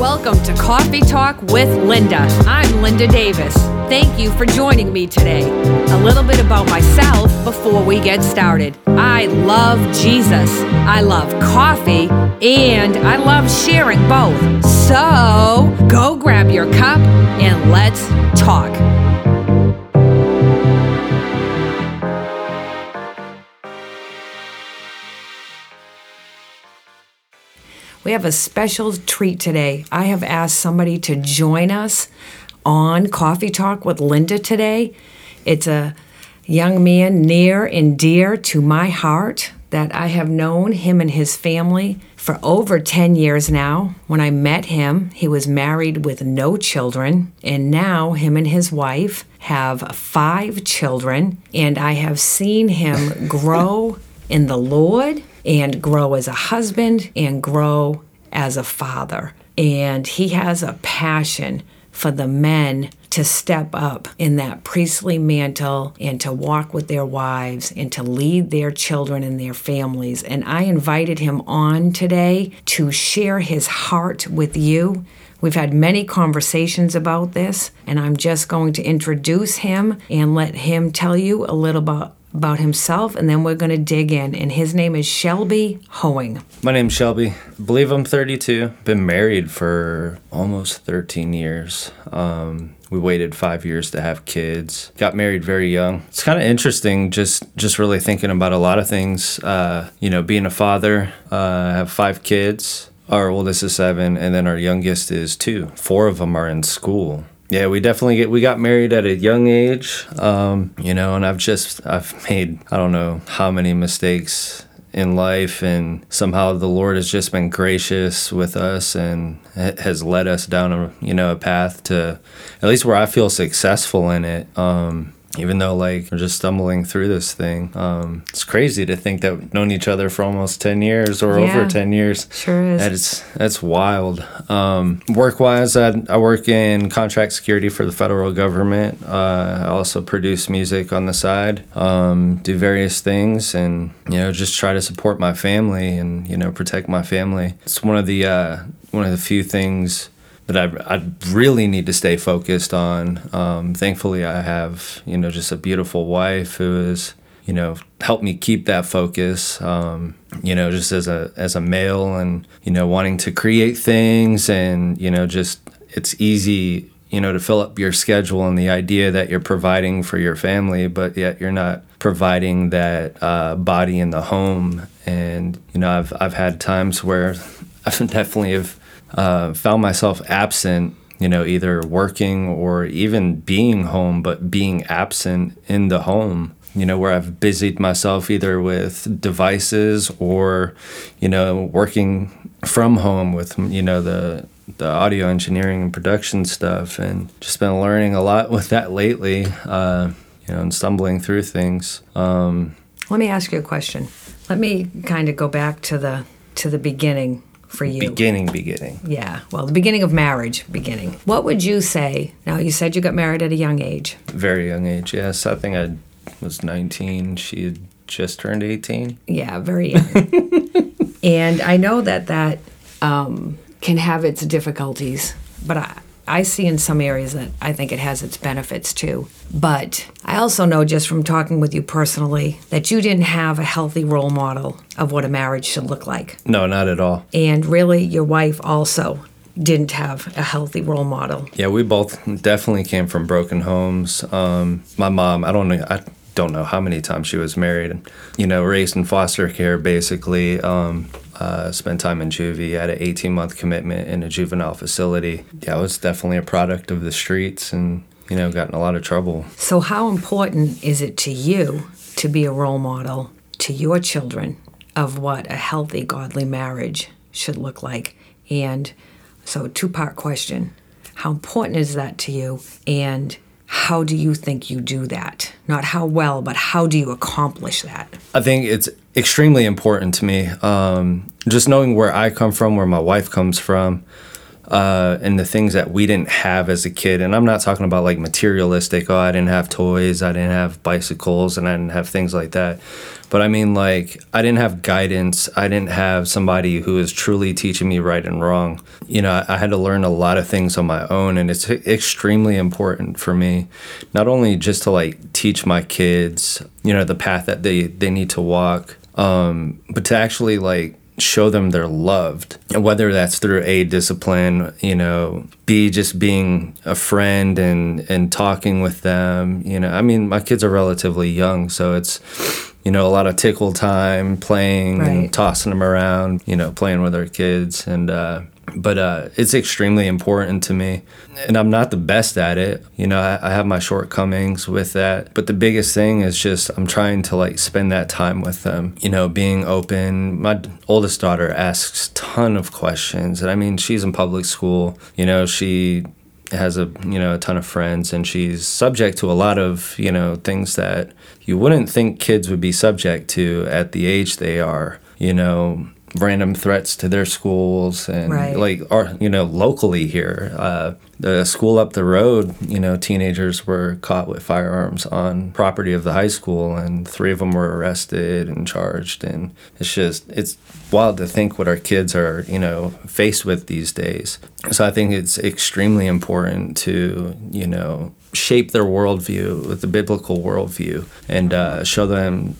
Welcome to Coffee Talk with Linda. I'm Linda Davis. Thank you for joining me today. A little bit about myself before we get started. I love Jesus. I love coffee and I love sharing both. So go grab your cup and let's talk. We have a special treat today. I have asked somebody to join us on Coffee Talk with Linda today. It's a young man near and dear to my heart that I have known him and his family for over 10 years now. When I met him, he was married with no children, and now him and his wife have five children, and I have seen him grow in the Lord and grow as a husband and grow as a father. And he has a passion for the men to step up in that priestly mantle and to walk with their wives and to lead their children and their families. And I invited him on today to share his heart with you. We've had many conversations about this, and I'm just going to introduce him and let him tell you a little about about himself, and then we're going to dig in. And his name is Shelby Hoeing. My name's Shelby. I believe I'm 32. Been married for almost 13 years. Um, we waited five years to have kids. Got married very young. It's kind of interesting, just just really thinking about a lot of things. Uh, you know, being a father. Uh, I have five kids. Our oldest is seven, and then our youngest is two. Four of them are in school. Yeah, we definitely get we got married at a young age, um, you know, and I've just I've made I don't know how many mistakes in life, and somehow the Lord has just been gracious with us and has led us down a you know a path to at least where I feel successful in it. Um, even though like we're just stumbling through this thing um, it's crazy to think that we've known each other for almost 10 years or Yeah. over 10 years Sure is. that's that's wild um, work wise I, I work in contract security for the federal government uh, i also produce music on the side um, do various things and you know just try to support my family and you know protect my family it's one of the uh, one of the few things that I, I really need to stay focused on. Um, thankfully, I have you know just a beautiful wife who is you know helped me keep that focus. Um, you know, just as a as a male and you know wanting to create things and you know just it's easy you know to fill up your schedule and the idea that you're providing for your family, but yet you're not providing that uh, body in the home. And you know, I've I've had times where I've definitely have uh, found myself absent, you know, either working or even being home, but being absent in the home, you know, where I've busied myself either with devices or, you know, working from home with, you know, the, the audio engineering and production stuff and just been learning a lot with that lately, uh, you know, and stumbling through things. Um, Let me ask you a question. Let me kind of go back to the to the beginning for you. beginning, beginning. Yeah, well, the beginning of marriage, beginning. What would you say? Now, you said you got married at a young age. Very young age, yes. I think I was 19. She had just turned 18. Yeah, very young. and I know that that um, can have its difficulties, but I, I see in some areas that I think it has its benefits too. But I also know just from talking with you personally that you didn't have a healthy role model of what a marriage should look like. No, not at all. And really, your wife also didn't have a healthy role model. Yeah, we both definitely came from broken homes. Um, my mom, I don't know, I don't know how many times she was married. And, you know, raised in foster care, basically. Um, uh, spent time in juvie. Had an 18 month commitment in a juvenile facility. Yeah, I was definitely a product of the streets, and you know, got in a lot of trouble. So, how important is it to you to be a role model to your children of what a healthy, godly marriage should look like? And so, two part question How important is that to you? And how do you think you do that? Not how well, but how do you accomplish that? I think it's extremely important to me. Um, just knowing where I come from, where my wife comes from, uh, and the things that we didn't have as a kid. And I'm not talking about like materialistic, oh, I didn't have toys, I didn't have bicycles, and I didn't have things like that. But I mean, like, I didn't have guidance. I didn't have somebody who was truly teaching me right and wrong. You know, I, I had to learn a lot of things on my own, and it's extremely important for me, not only just to like teach my kids, you know, the path that they, they need to walk, um, but to actually like show them they're loved and whether that's through a discipline you know b just being a friend and and talking with them you know i mean my kids are relatively young so it's you know, a lot of tickle time, playing right. and tossing them around, you know, playing with our kids. And, uh, but uh, it's extremely important to me. And I'm not the best at it. You know, I, I, have my shortcomings with that. But the biggest thing is just I'm trying to like spend that time with them, you know, being open. My oldest daughter asks ton of questions. And I mean, she's in public school, you know, she has a you know a ton of friends and she's subject to a lot of you know things that you wouldn't think kids would be subject to at the age they are you know random threats to their schools and right. like or you know locally here uh, the school up the road you know teenagers were caught with firearms on property of the high school and three of them were arrested and charged and it's just it's wild to think what our kids are you know faced with these days so i think it's extremely important to you know shape their worldview with the biblical worldview and uh, show them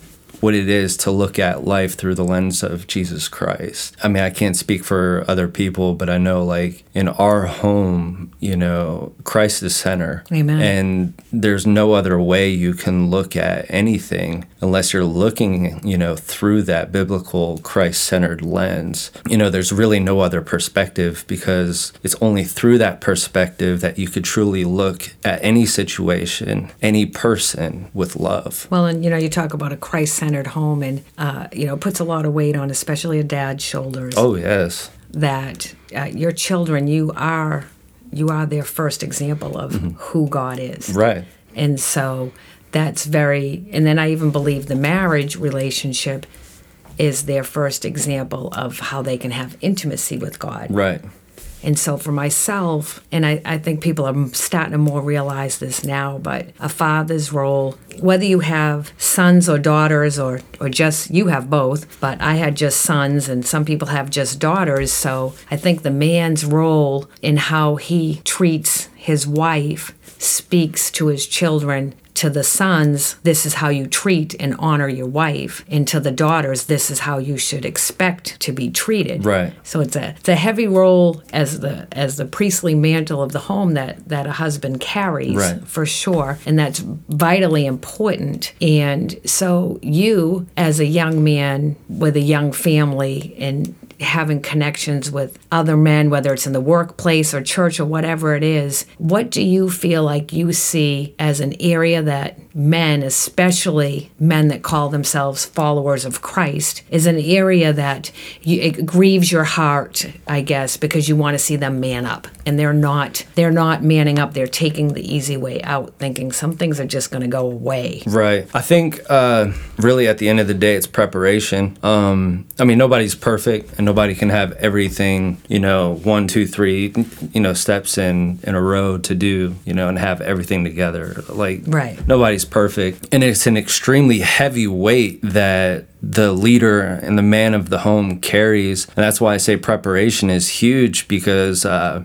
what it is to look at life through the lens of Jesus Christ. I mean, I can't speak for other people, but I know like in our home, you know, Christ is center. Amen. And there's no other way you can look at anything unless you're looking, you know, through that biblical Christ centered lens. You know, there's really no other perspective because it's only through that perspective that you could truly look at any situation, any person with love. Well, and you know, you talk about a Christ centered home and, uh, you know, puts a lot of weight on, especially a dad's shoulders. Oh, yes. That uh, your children, you are. You are their first example of mm-hmm. who God is. Right. And so that's very and then i even believe the marriage relationship is their first example of how they can have intimacy with god right and so for myself and I, I think people are starting to more realize this now but a father's role whether you have sons or daughters or, or just you have both but i had just sons and some people have just daughters. So i think the man's role in how he treats his wife speaks to his children to the sons, this is how you treat and honor your wife, and to the daughters, this is how you should expect to be treated. Right. So it's a it's a heavy role as the as the priestly mantle of the home that that a husband carries right. for sure, and that's vitally important. And so you, as a young man with a young family and having connections with other men, whether it's in the workplace or church or whatever it is, what do you feel like you see as an area that men, especially men that call themselves followers of Christ, is an area that you, it grieves your heart, I guess, because you want to see them man up, and they're not. They're not manning up. They're taking the easy way out, thinking some things are just going to go away. Right. I think uh, really at the end of the day, it's preparation. Um, I mean, nobody's perfect, and nobody can have everything. You know, one, two, three, you know, steps in in a row to do. You know, and have everything together. Like, right. Nobody's perfect. And it's an extremely heavy weight that the leader and the man of the home carries. And that's why I say preparation is huge because, uh,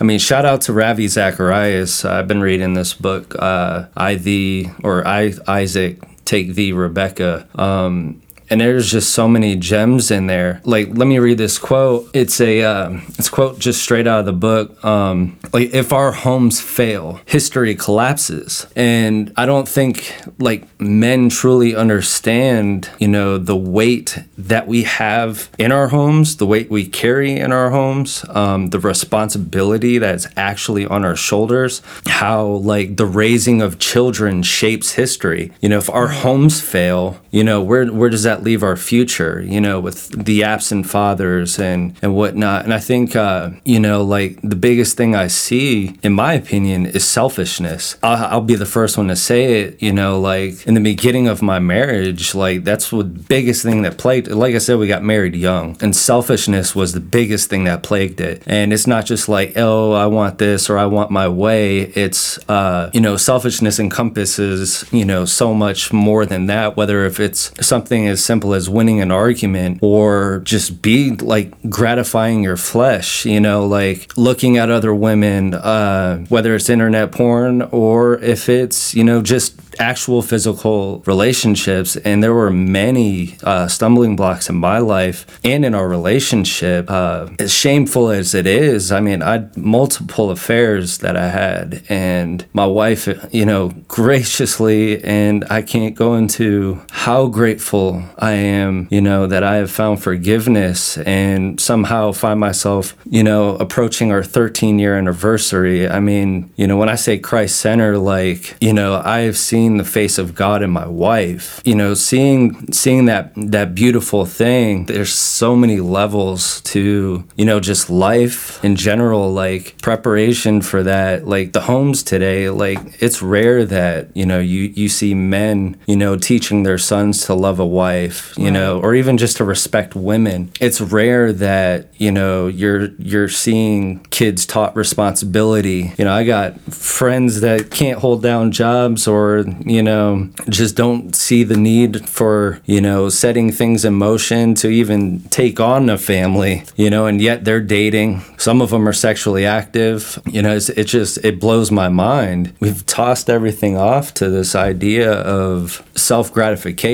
I mean, shout out to Ravi Zacharias. I've been reading this book, uh, I the or I, Isaac, Take Thee, Rebekah. Um, and there's just so many gems in there. Like, let me read this quote. It's a uh, it's a quote just straight out of the book. Um, like, if our homes fail, history collapses, and I don't think like men truly understand, you know, the weight that we have in our homes, the weight we carry in our homes, um, the responsibility that's actually on our shoulders. How like the raising of children shapes history. You know, if our homes fail, you know, where where does that leave our future? You know, with the absent fathers and and whatnot. And I think, uh, you know, like the biggest thing I see, in my opinion, is selfishness. I'll, I'll be the first one to say it. You know, like in the beginning of my marriage, like that's the biggest thing that plagued. Like I said, we got married young, and selfishness was the biggest thing that plagued it. And it's not just like, oh, I want this or I want my way. It's, uh, you know, selfishness encompasses, you know, so much more than that. Whether if it's something as simple as winning an argument or just be like gratifying your flesh, you know, like looking at other women, uh, whether it's internet porn or if it's, you know, just actual physical relationships. And there were many uh, stumbling blocks in my life and in our relationship. Uh, as shameful as it is, I mean, I had multiple affairs that I had, and my wife, you know, graciously, and I can't go into how grateful I am, you know, that I have found forgiveness and somehow find myself, you know, approaching our 13 year anniversary. I mean, you know, when I say Christ Center, like, you know, I have seen the face of God in my wife. You know, seeing seeing that that beautiful thing. There's so many levels to, you know, just life in general, like preparation for that. Like the homes today, like it's rare that, you know, you you see men, you know, teaching their sons to love a wife, you right. know, or even just to respect women. It's rare that, you know, you're you're seeing kids taught responsibility. You know, I got friends that can't hold down jobs or, you know, just don't see the need for, you know, setting things in motion to even take on a family, you know, and yet they're dating. Some of them are sexually active. You know, it's, it just, it blows my mind. We've tossed everything off to this idea of self gratification.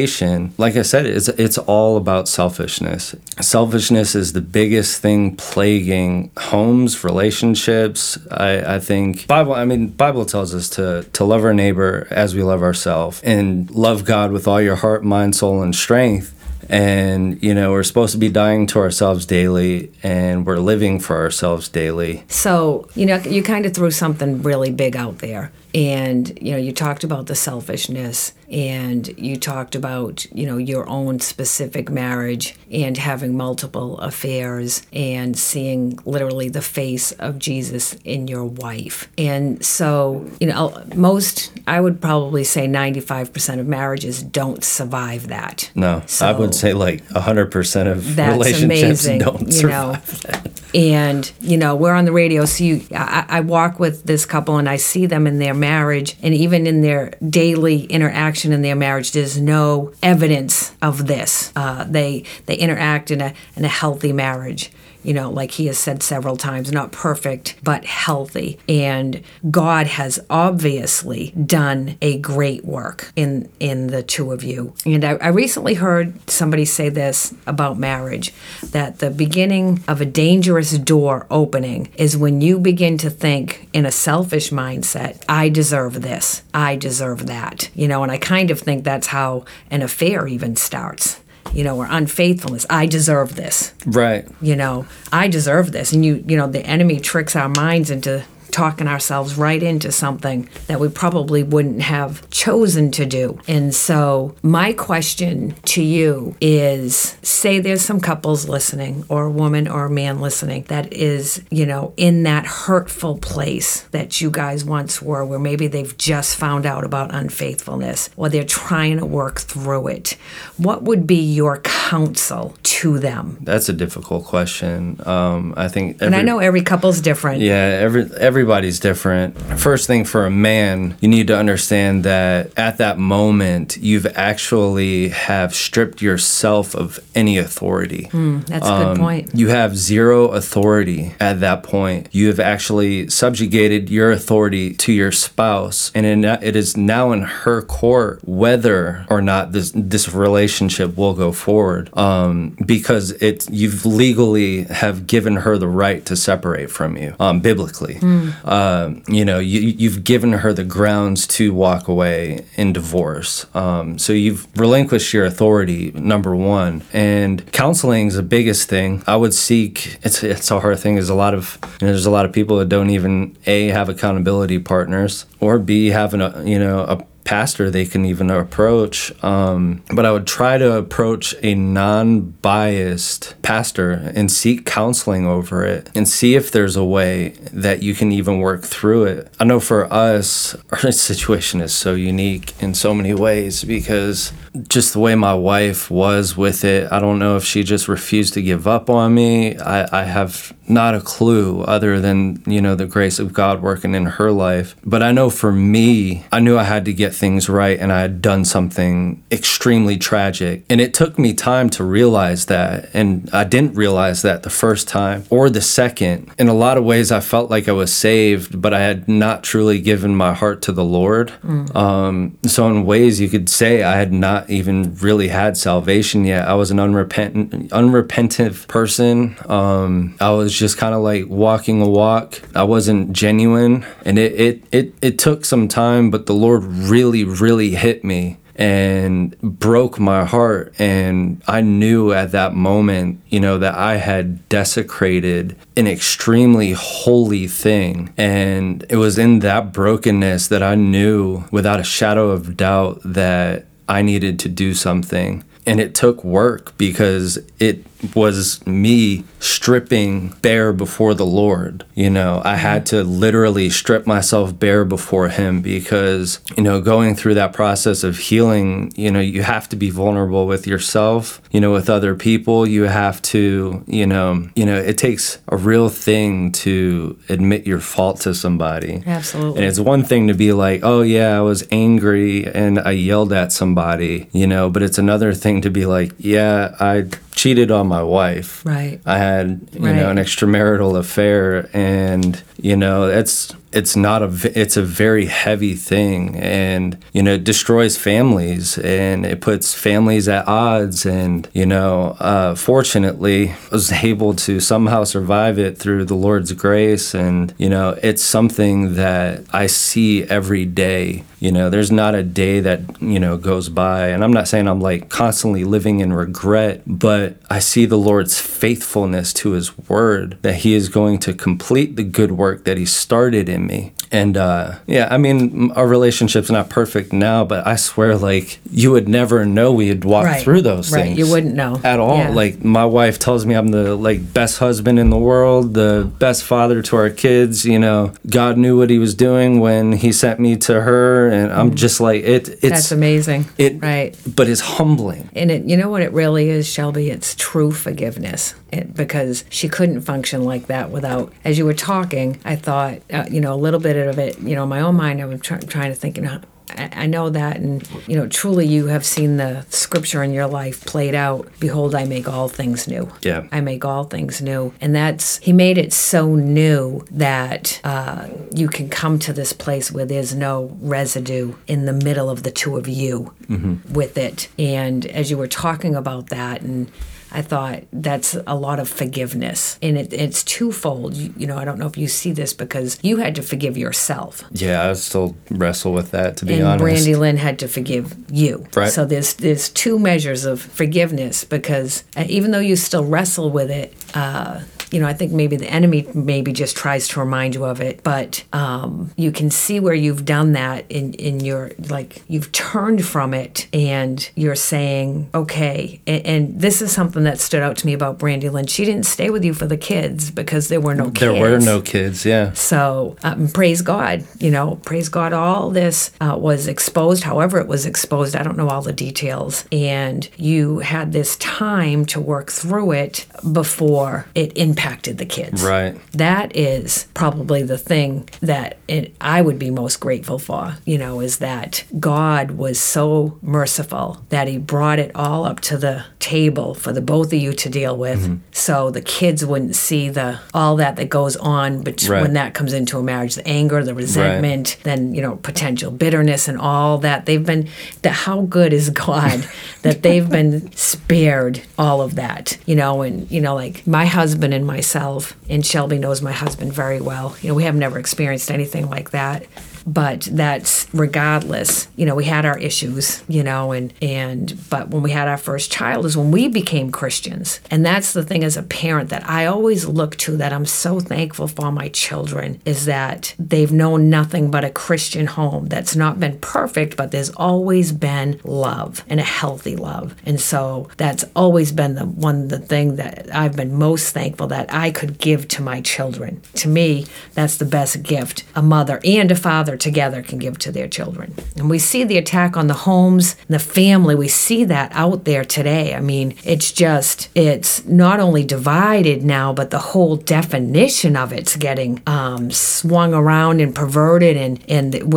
Like I said, it's, it's all about selfishness. Selfishness is the biggest thing plaguing homes, relationships. I, I think Bible, I mean, Bible tells us to, to love our neighbor as we love ourselves and love God with all your heart, mind, soul, and strength and you know we're supposed to be dying to ourselves daily and we're living for ourselves daily so you know you kind of threw something really big out there and you know you talked about the selfishness and you talked about you know your own specific marriage and having multiple affairs and seeing literally the face of Jesus in your wife. And so you know most I would probably say 95% of marriages don't survive that. No so I would say like 100% of relationships amazing, don't survive you know. that. and you know we're on the radio so you I, I walk with this couple and I see them in their marriage and even in their daily interaction in their marriage, there's no evidence of this. Uh, they they interact in a in a healthy marriage you know, like he has said several times, not perfect, but healthy. And God has obviously done a great work in in the two of you. And I, I recently heard somebody say this about marriage that the beginning of a dangerous door opening is when you begin to think in a selfish mindset, I deserve this, I deserve that. You know, and I kind of think that's how an affair even starts you know, or unfaithfulness. I deserve this. Right. You know, I deserve this. And you, you know, the enemy tricks our minds into talking ourselves right into something that we probably wouldn't have chosen to do. And so, my question to you is say there's some couples listening, or a woman or a man listening, that is, you know, in that hurtful place that you guys once were, where maybe they've just found out about unfaithfulness or they're trying to work through it. What would be your counsel to them? That's a difficult question. Um, I think, every, and I know every couple's different. Yeah, every every everybody's different. First thing for a man, you need to understand that at that moment, you've actually have stripped yourself of any authority. Mm, that's a good um, point. You have zero authority at that point. You have actually subjugated your authority to your spouse, and it is now in her court whether or not this this relationship will go forward. Um, because it you've legally have given her the right to separate from you, um, biblically. Mm uh, you know, you, you've given her the grounds to walk away in divorce. Um, so you've relinquished your authority, number one. And counseling is the biggest thing. I would seek. It's it's a hard thing. There's a lot of you know, there's a lot of people that don't even a have accountability partners or b having a you know a pastor they can even approach. Um, but I would try to approach a non biased pastor and seek counseling over it and see if there's a way that you can even work through it. I know for us, our situation is so unique in so many ways because just the way my wife was with it, I don't know if she just refused to give up on me. I, I have not a clue other than, you know, the grace of God working in her life. But I know for me, I knew I had to get things right and I had done something extremely tragic. And it took me time to realize that. And I didn't realize that the first time or the second. In a lot of ways, I felt like I was saved, but I had not truly given my heart to the Lord. Mm. Um, so, in ways, you could say I had not even really had salvation yet. I was an unrepentant, unrepentant person. Um, I was just kind of like walking a walk. I wasn't genuine, and it, it it it took some time, but the Lord really, really hit me and broke my heart. And I knew at that moment, you know, that I had desecrated an extremely holy thing. And it was in that brokenness that I knew without a shadow of doubt that I needed to do something. And it took work because it was me stripping bare before the Lord. You know, I mm-hmm. had to literally strip myself bare before Him because, you know, going through that process of healing, you know, you have to be vulnerable with yourself, you know, with other people. You have to, you know, you know, it takes a real thing to admit your fault to somebody. Absolutely. And it's one thing to be like, oh, yeah, I was angry and I yelled at somebody, you know, but it's another thing to be like, yeah, I cheated on my wife. Right. I had, you right. know, an extramarital affair and, you know, it's it's not a it's a very heavy thing and you know it destroys families and it puts families at odds and you know uh, fortunately I was able to somehow survive it through the lord's grace and you know it's something that i see every day. You know there's not a day that you know goes by and i'm not saying i'm like constantly living in regret but i see the lord's faithfulness to his word that he is going to complete the good work that he started in in me. And uh, yeah, I mean, our relationship's not perfect now, but I swear, like, you would never know we had walked right. through those right. things. You wouldn't know at all. Yeah. Like, my wife tells me I'm the like best husband in the world, the best father to our kids. You know, God knew what He was doing when He sent me to her, and I'm mm. just like, it. It's that's amazing. It right, but it's humbling. And it, you know what it really is, Shelby. It's true forgiveness. It, because she couldn't function like that without. As you were talking, I thought, uh, you know, a little bit of it, you know, in my own mind, I was try, trying to think, you know, I, know that, and you know, truly, you have seen the scripture in your life played out. Behold, I make all things new. Yeah, I make all things new, and that's He made it so new that uh, you can come to this place where there's no residue in the middle of the two of you mm-hmm. with it. And as you were talking about that, and I thought that's a lot of forgiveness. And it, it's twofold. You, you, know, I don't know if you see this because you had to forgive yourself. Yeah, I still wrestle with that, to be and honest. Brandy Lynn had to forgive you. Right. So there's, there's two measures of forgiveness because uh, even though you still wrestle with it, uh, you know, I think maybe the enemy maybe just tries to remind you of it, but um, you can see where you've done that in, in your, like, you've turned from it and you're saying, okay, and, and this is something that stood out to me about Brandy Lynn. She didn't stay with you for the kids because there were no kids. There were no kids, yeah. So um, praise God, you know, praise God. All this uh, was exposed, however, it was exposed. I don't know all the details. And you had this time to work through it before it in impacted the kids. Right. That is probably the thing that it, I would be most grateful for, you know, is that God was so merciful that he brought it all up to the table for the both of you to deal with mm-hmm. so the kids wouldn't see the all that that goes on but right. when that comes into a marriage the anger the resentment right. then you know potential bitterness and all that they've been that how good is God that they've been spared all of that you know and you know like my husband and myself, and Shelby knows my husband very well. You know, we have never experienced anything like that. But that's regardless. You know, we had our issues, you know, and and but when we had our first child is when we became Christians. And that's the thing as a parent that I always look to that I'm so thankful for my children is that they've known nothing but a Christian home that's not been perfect, but there's always been love and a healthy love. And so that's always been the one the thing that I've been most thankful that I could give to my children. To me, that's the best gift a mother and a father together can give to their children. And we see the attack on the homes, the family, we see that out there today. I mean, it's just, it's not only divided now, but the whole definition of it's getting um, swung around and perverted, and, and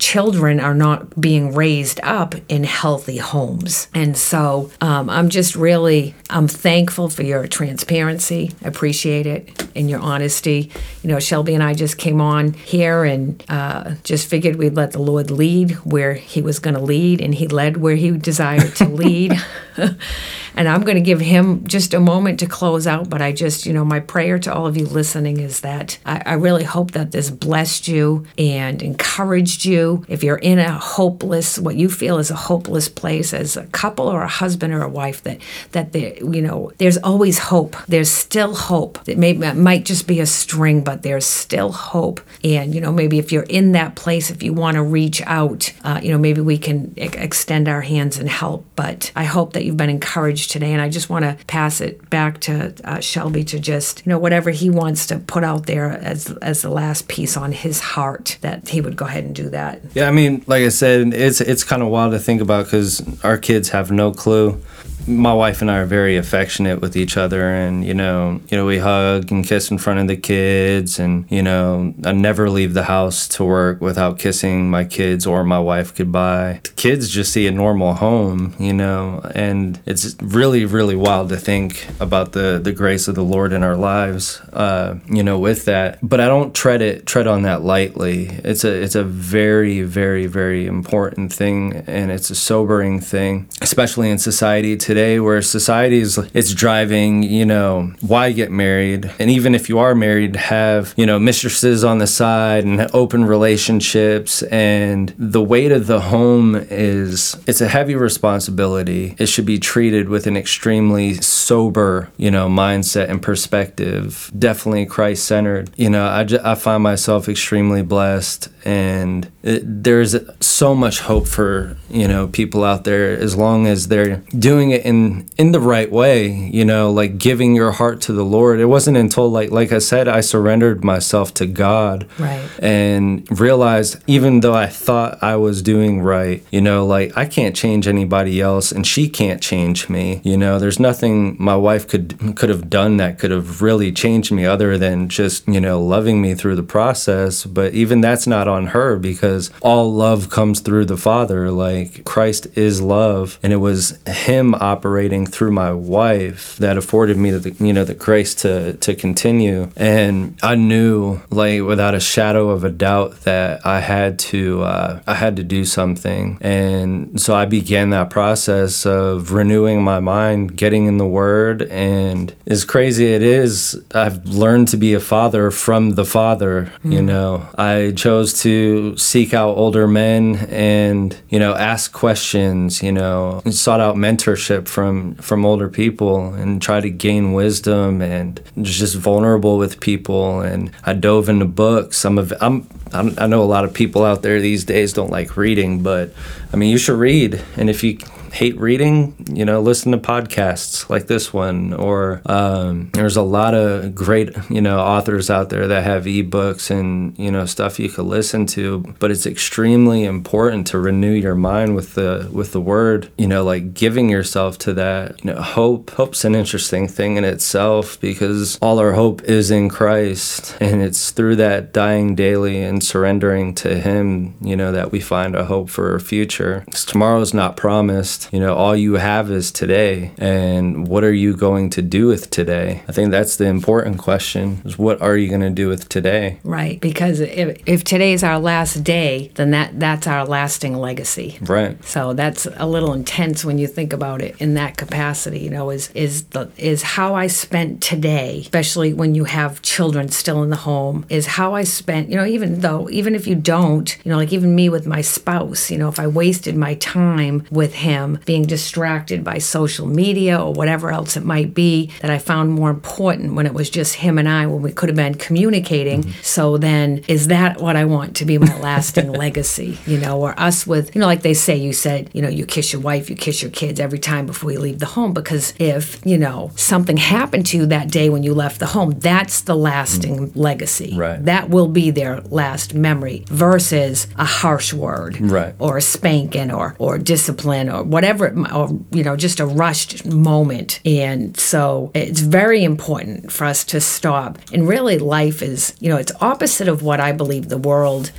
children are not being raised up in healthy homes. And so um, I'm just really, I'm thankful for your transparency. I appreciate it and your honesty. You know, Shelby and I just came on here and uh, just figured we'd let the Lord lead where He was going to lead, and He led where He desired to lead. and I'm going to give Him just a moment to close out. But I just, you know, my prayer to all of you listening is that I, I really hope that this blessed you and encouraged you. If you're in a hopeless, what you feel is a hopeless place as a couple or a husband or a wife, that that there, you know, there's always hope. There's still hope. It may it might just be a string, but there's still hope. And you know, maybe if you're in that place, if you want to reach out, uh, you know, maybe we can extend our hands and help. But I hope that you've been encouraged today, and I just want to pass it back to uh, Shelby to just you know whatever he wants to put out there as as the last piece on his heart that he would go ahead and do that. Yeah, I mean, like I said, it's it's kind of wild to think about because our kids have no clue. My wife and I are very affectionate with each other, and you know, you know, we hug and kiss in front of the kids, and you know, I never leave the house to work without kissing my kids or my wife goodbye. The kids just see a normal home, you know, and it's really, really wild to think about the the grace of the Lord in our lives, uh, you know, with that. But I don't tread it tread on that lightly. It's a it's a very, very, very important thing, and it's a sobering thing, especially in society today where society is it's driving you know why get married? And even if you are married have you know mistresses on the side and open relationships. And the weight of the home is it's a heavy responsibility. It should be treated with an extremely sober you know mindset and perspective. Definitely christ centered you know I, ju- I find myself extremely blessed. And it, there's so much hope for you know people out there as long as they're doing it in in the right way you know like giving your heart to the lord. It wasn't until like like i said i surrendered myself to god Right. and realized even though i thought i was doing right you know like i can't change anybody else and she can't change me you know. There's nothing my wife could could have done that could have really changed me other than just you know loving me through the process. But even that's not on her because all love comes through the father. Like christ is love and it was him operating through my wife that afforded me the you know the grace to to continue. And i knew like without a shadow of a doubt that i had to uh, i had to do something. And so i began that process of renewing my mind getting in the word. And as crazy it is i've learned to be a father from the father you know. I chose to seek out older men and you know ask questions you know sought out mentorship from from older people and try to gain wisdom and just vulnerable with people and i dove into books i'm I'm- I know a lot of people out there these days don't like reading, but I mean, you should read. And if you hate reading, you know, listen to podcasts like this one. Or um, there's a lot of great, you know, authors out there that have ebooks and you know stuff you could listen to. But it's extremely important to renew your mind with the with the word. You know, like giving yourself to that. You know, hope. Hope's an interesting thing in itself because all our hope is in Christ, and it's through that dying daily and surrendering to Him. You know, that we find a hope for a future. 'Cause tomorrow's not promised. You know, all you have is today. And what are you going to do with today? I think that's the important question is what are you going to do with today? Right, because if, if today's our last day, then that that's our lasting legacy. Right. So that's a little intense when you think about it. In that capacity. You know, is is the is how I spent today, especially when you have children still in the home, is how I spent. You know, even though even if you don't, you know, like even me with my spouse, you know, if I wasted my time with him being distracted by social media or whatever else it might be that I found more important when it was just him and I when we could have been communicating. Mm-hmm. So then, is that what I want to be my lasting legacy? You know, or us with you know, like they say, you said, you know, you kiss your wife, you kiss your kids every time before you leave the home because if you know something happened to you that day when you left the home, that's the lasting mm. legacy. Right. That will be their last memory versus a harsh word, right. or a spanking, or or discipline, or whatever, it, or you know, just a rushed moment. And so it's very important for us to stop. And really, life is, you know, it's opposite of what I believe the world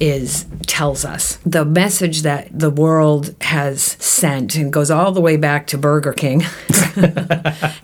is tells us. The message that the world has sent and goes all the way back to Burger King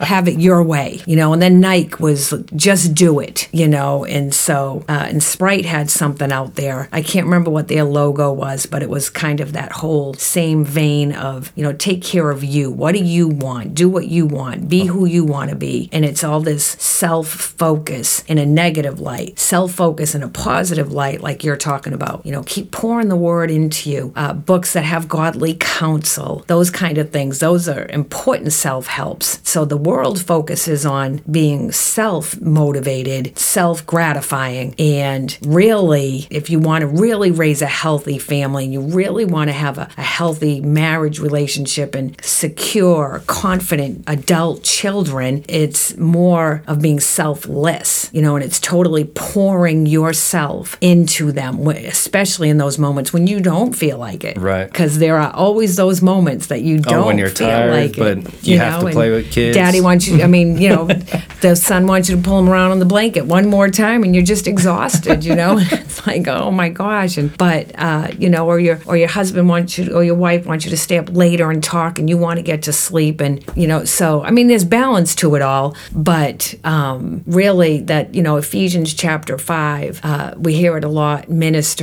have it your way you know? And then Nike was just do it you know? And so uh, and Sprite had something out there. I can't remember what their logo was but it was kind of that whole same vein of you know take care of you. What do you want? Do what you want. Be who you want to be. And it's all this self focus in a negative light self focus in a positive light like you're talking about about. You know, keep pouring the word into you. Uh, books that have godly counsel, those kind of things. Those are important self helps. So the world focuses on being self motivated, self gratifying. And really, if you want to really raise a healthy family and you really want to have a, a healthy marriage relationship and secure, confident adult children, it's more of being selfless, you know, and it's totally pouring yourself into them especially in those moments when you don't feel like it. Right. Because there are always those moments that you don't oh, when you're feel tired, like but it. you, you have know? to play with kids. Daddy wants you. I mean, you know, the son wants you to pull him around on the blanket one more time, and you're just exhausted. You know, it's like, oh my gosh. And but uh, you know, or your or your husband wants you, or your wife wants you to stay up later and talk, and you want to get to sleep, and you know, so I mean, there's balance to it all, but um, really, that you know, Ephesians chapter five, uh, we hear it a lot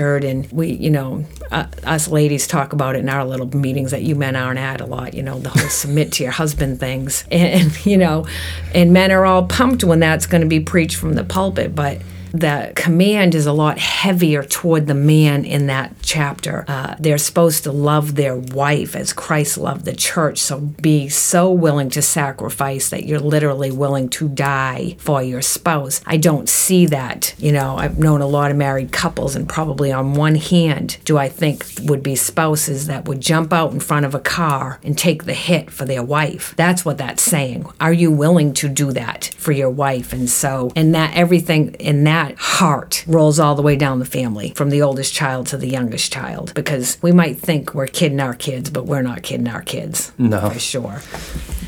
and we, you know, uh, us ladies talk about it in our little meetings that you men aren't at a lot. You know, the whole submit to your husband things, and you know, and men are all pumped when that's going to be preached from the pulpit, but the command is a lot heavier toward the man in that chapter. Uh, they're supposed to love their wife as Christ loved the church. So be so willing to sacrifice that you're literally willing to die for your spouse. I don't see that. You know, I've known a lot of married couples, and probably on one hand, do I think would be spouses that would jump out in front of a car and take the hit for their wife. That's what that's saying. Are you willing to do that for your wife? And so, and that everything in that that heart rolls all the way down the family from the oldest child to the youngest child because we might think we're kidding our kids, but we're not kidding our kids. No. For sure.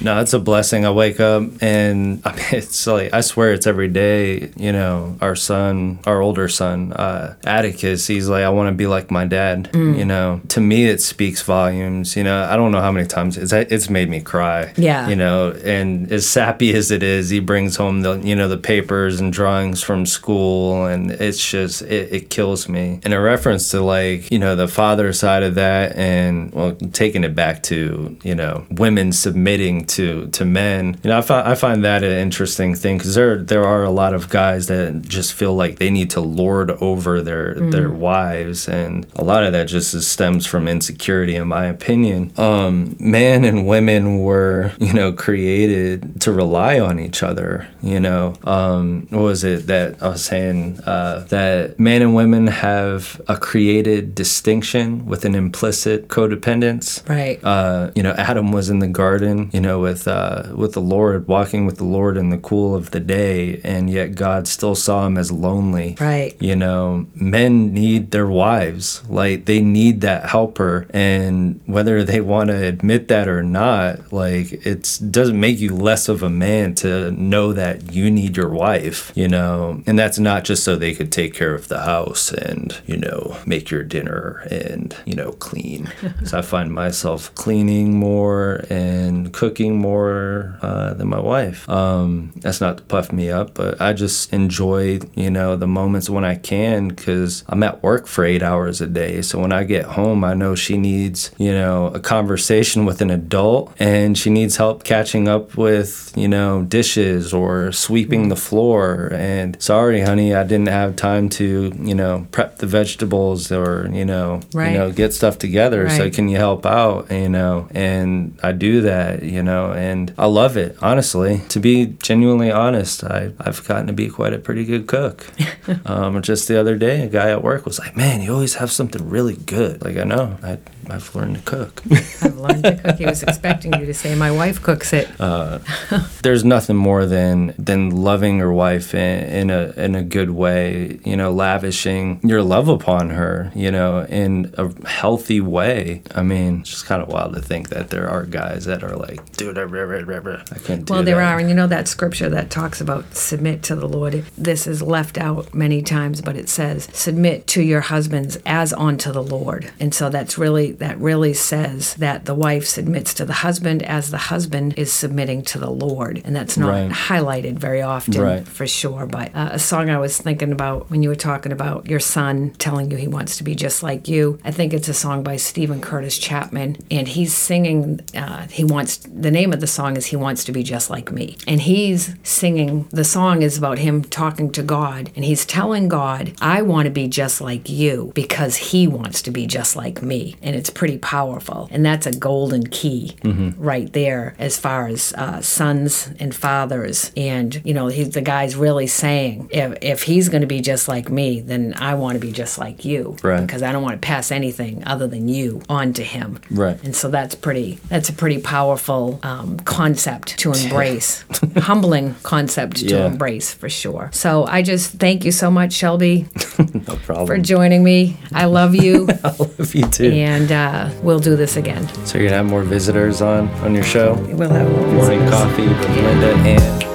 No, it's a blessing. I wake up and I mean, it's like, I swear it's every day. You know, our son, our older son, uh, Atticus, he's like, I want to be like my dad. Mm. You know, to me, it speaks volumes. You know, I don't know how many times it's, it's made me cry. Yeah. You know, and as sappy as it is, he brings home the, you know, the papers and drawings from school. And it's just, it, it kills me. And a reference to like, you know, the father side of that and, well, taking it back to, you know, women submitting to to men. You know, I find I find that an interesting thing because there there are a lot of guys that just feel like they need to lord over their mm. their wives, and a lot of that just stems from insecurity, in my opinion. Um, men and women were you know created to rely on each other. You know, um, what was it that I was saying uh, that men and women have a created distinction with an implicit codependence. Right. Uh, you know, Adam was in the garden. You know with uh, with the Lord, walking with the Lord in the cool of the day, and yet God still saw him as lonely. Right. You know, men need their wives, like they need that helper, and whether they want to admit that or not, like it doesn't make you less of a man to know that you need your wife. You know, and that's not just so they could take care of the house and, you know, make your dinner and, you know, clean. so I find myself cleaning more and cooking more uh, than my wife. Um, that's not to puff me up, but I just enjoy, you know, the moments when I can because I'm at work for eight hours a day. So when I get home, I know she needs, you know, a conversation with an adult and she needs help catching up with, you know, dishes or sweeping the floor. And sorry, honey, I didn't have time to, you know, prep the vegetables or, you know, Right. you know, get stuff together. So can you help out? You know, and I do that, you know, and I love it, honestly. To be genuinely honest, I, I've gotten to be quite a pretty good cook. um, just the other day, a guy at work was like, man, you always have something really good. Like, I know, I, I've learned to cook. I've learned to cook. He was expecting you to say, "My wife cooks it." Uh, there's nothing more than than loving your wife in, in a in a good way you know lavishing your love upon her you know in a healthy way i mean it's just kind of wild to think that there are guys that are like dude I, I can't do Well, there that. are, and you know that scripture that talks about submit to the Lord. This is left out many times, but it says submit to your husbands as unto the Lord. And so that's really that really says that the wife submits to the husband as the husband is submitting to the Lord, and that's not Right. highlighted very often Right. for sure. But uh, a song I was thinking about when you were talking about your son telling you he wants to be just like you. I think it's a song by Steven Curtis Chapman, and he's singing. Uh, he wants the name of the song is "He Wants to Be Just Like Me," and he's singing. The song is about him talking to God, and he's telling God, "I want to be just like you because He wants to be just like me," and it's pretty powerful. And that's a golden key right there as far as uh, sons and fathers. And you know, he's the guy's really saying, if if he's going to be just like me, then I want to be just like you, Right. Because I don't want to pass anything other than you on to him, Right. And so that's pretty. That's a pretty powerful um, concept to embrace, humbling concept to Yeah. embrace for sure. So I just thank you so much, Shelby, no problem for joining me. I love you, i love you too and uh, we'll do this again. so you're gonna have more visitors on on your show We'll have more morning visitors. coffee with linda and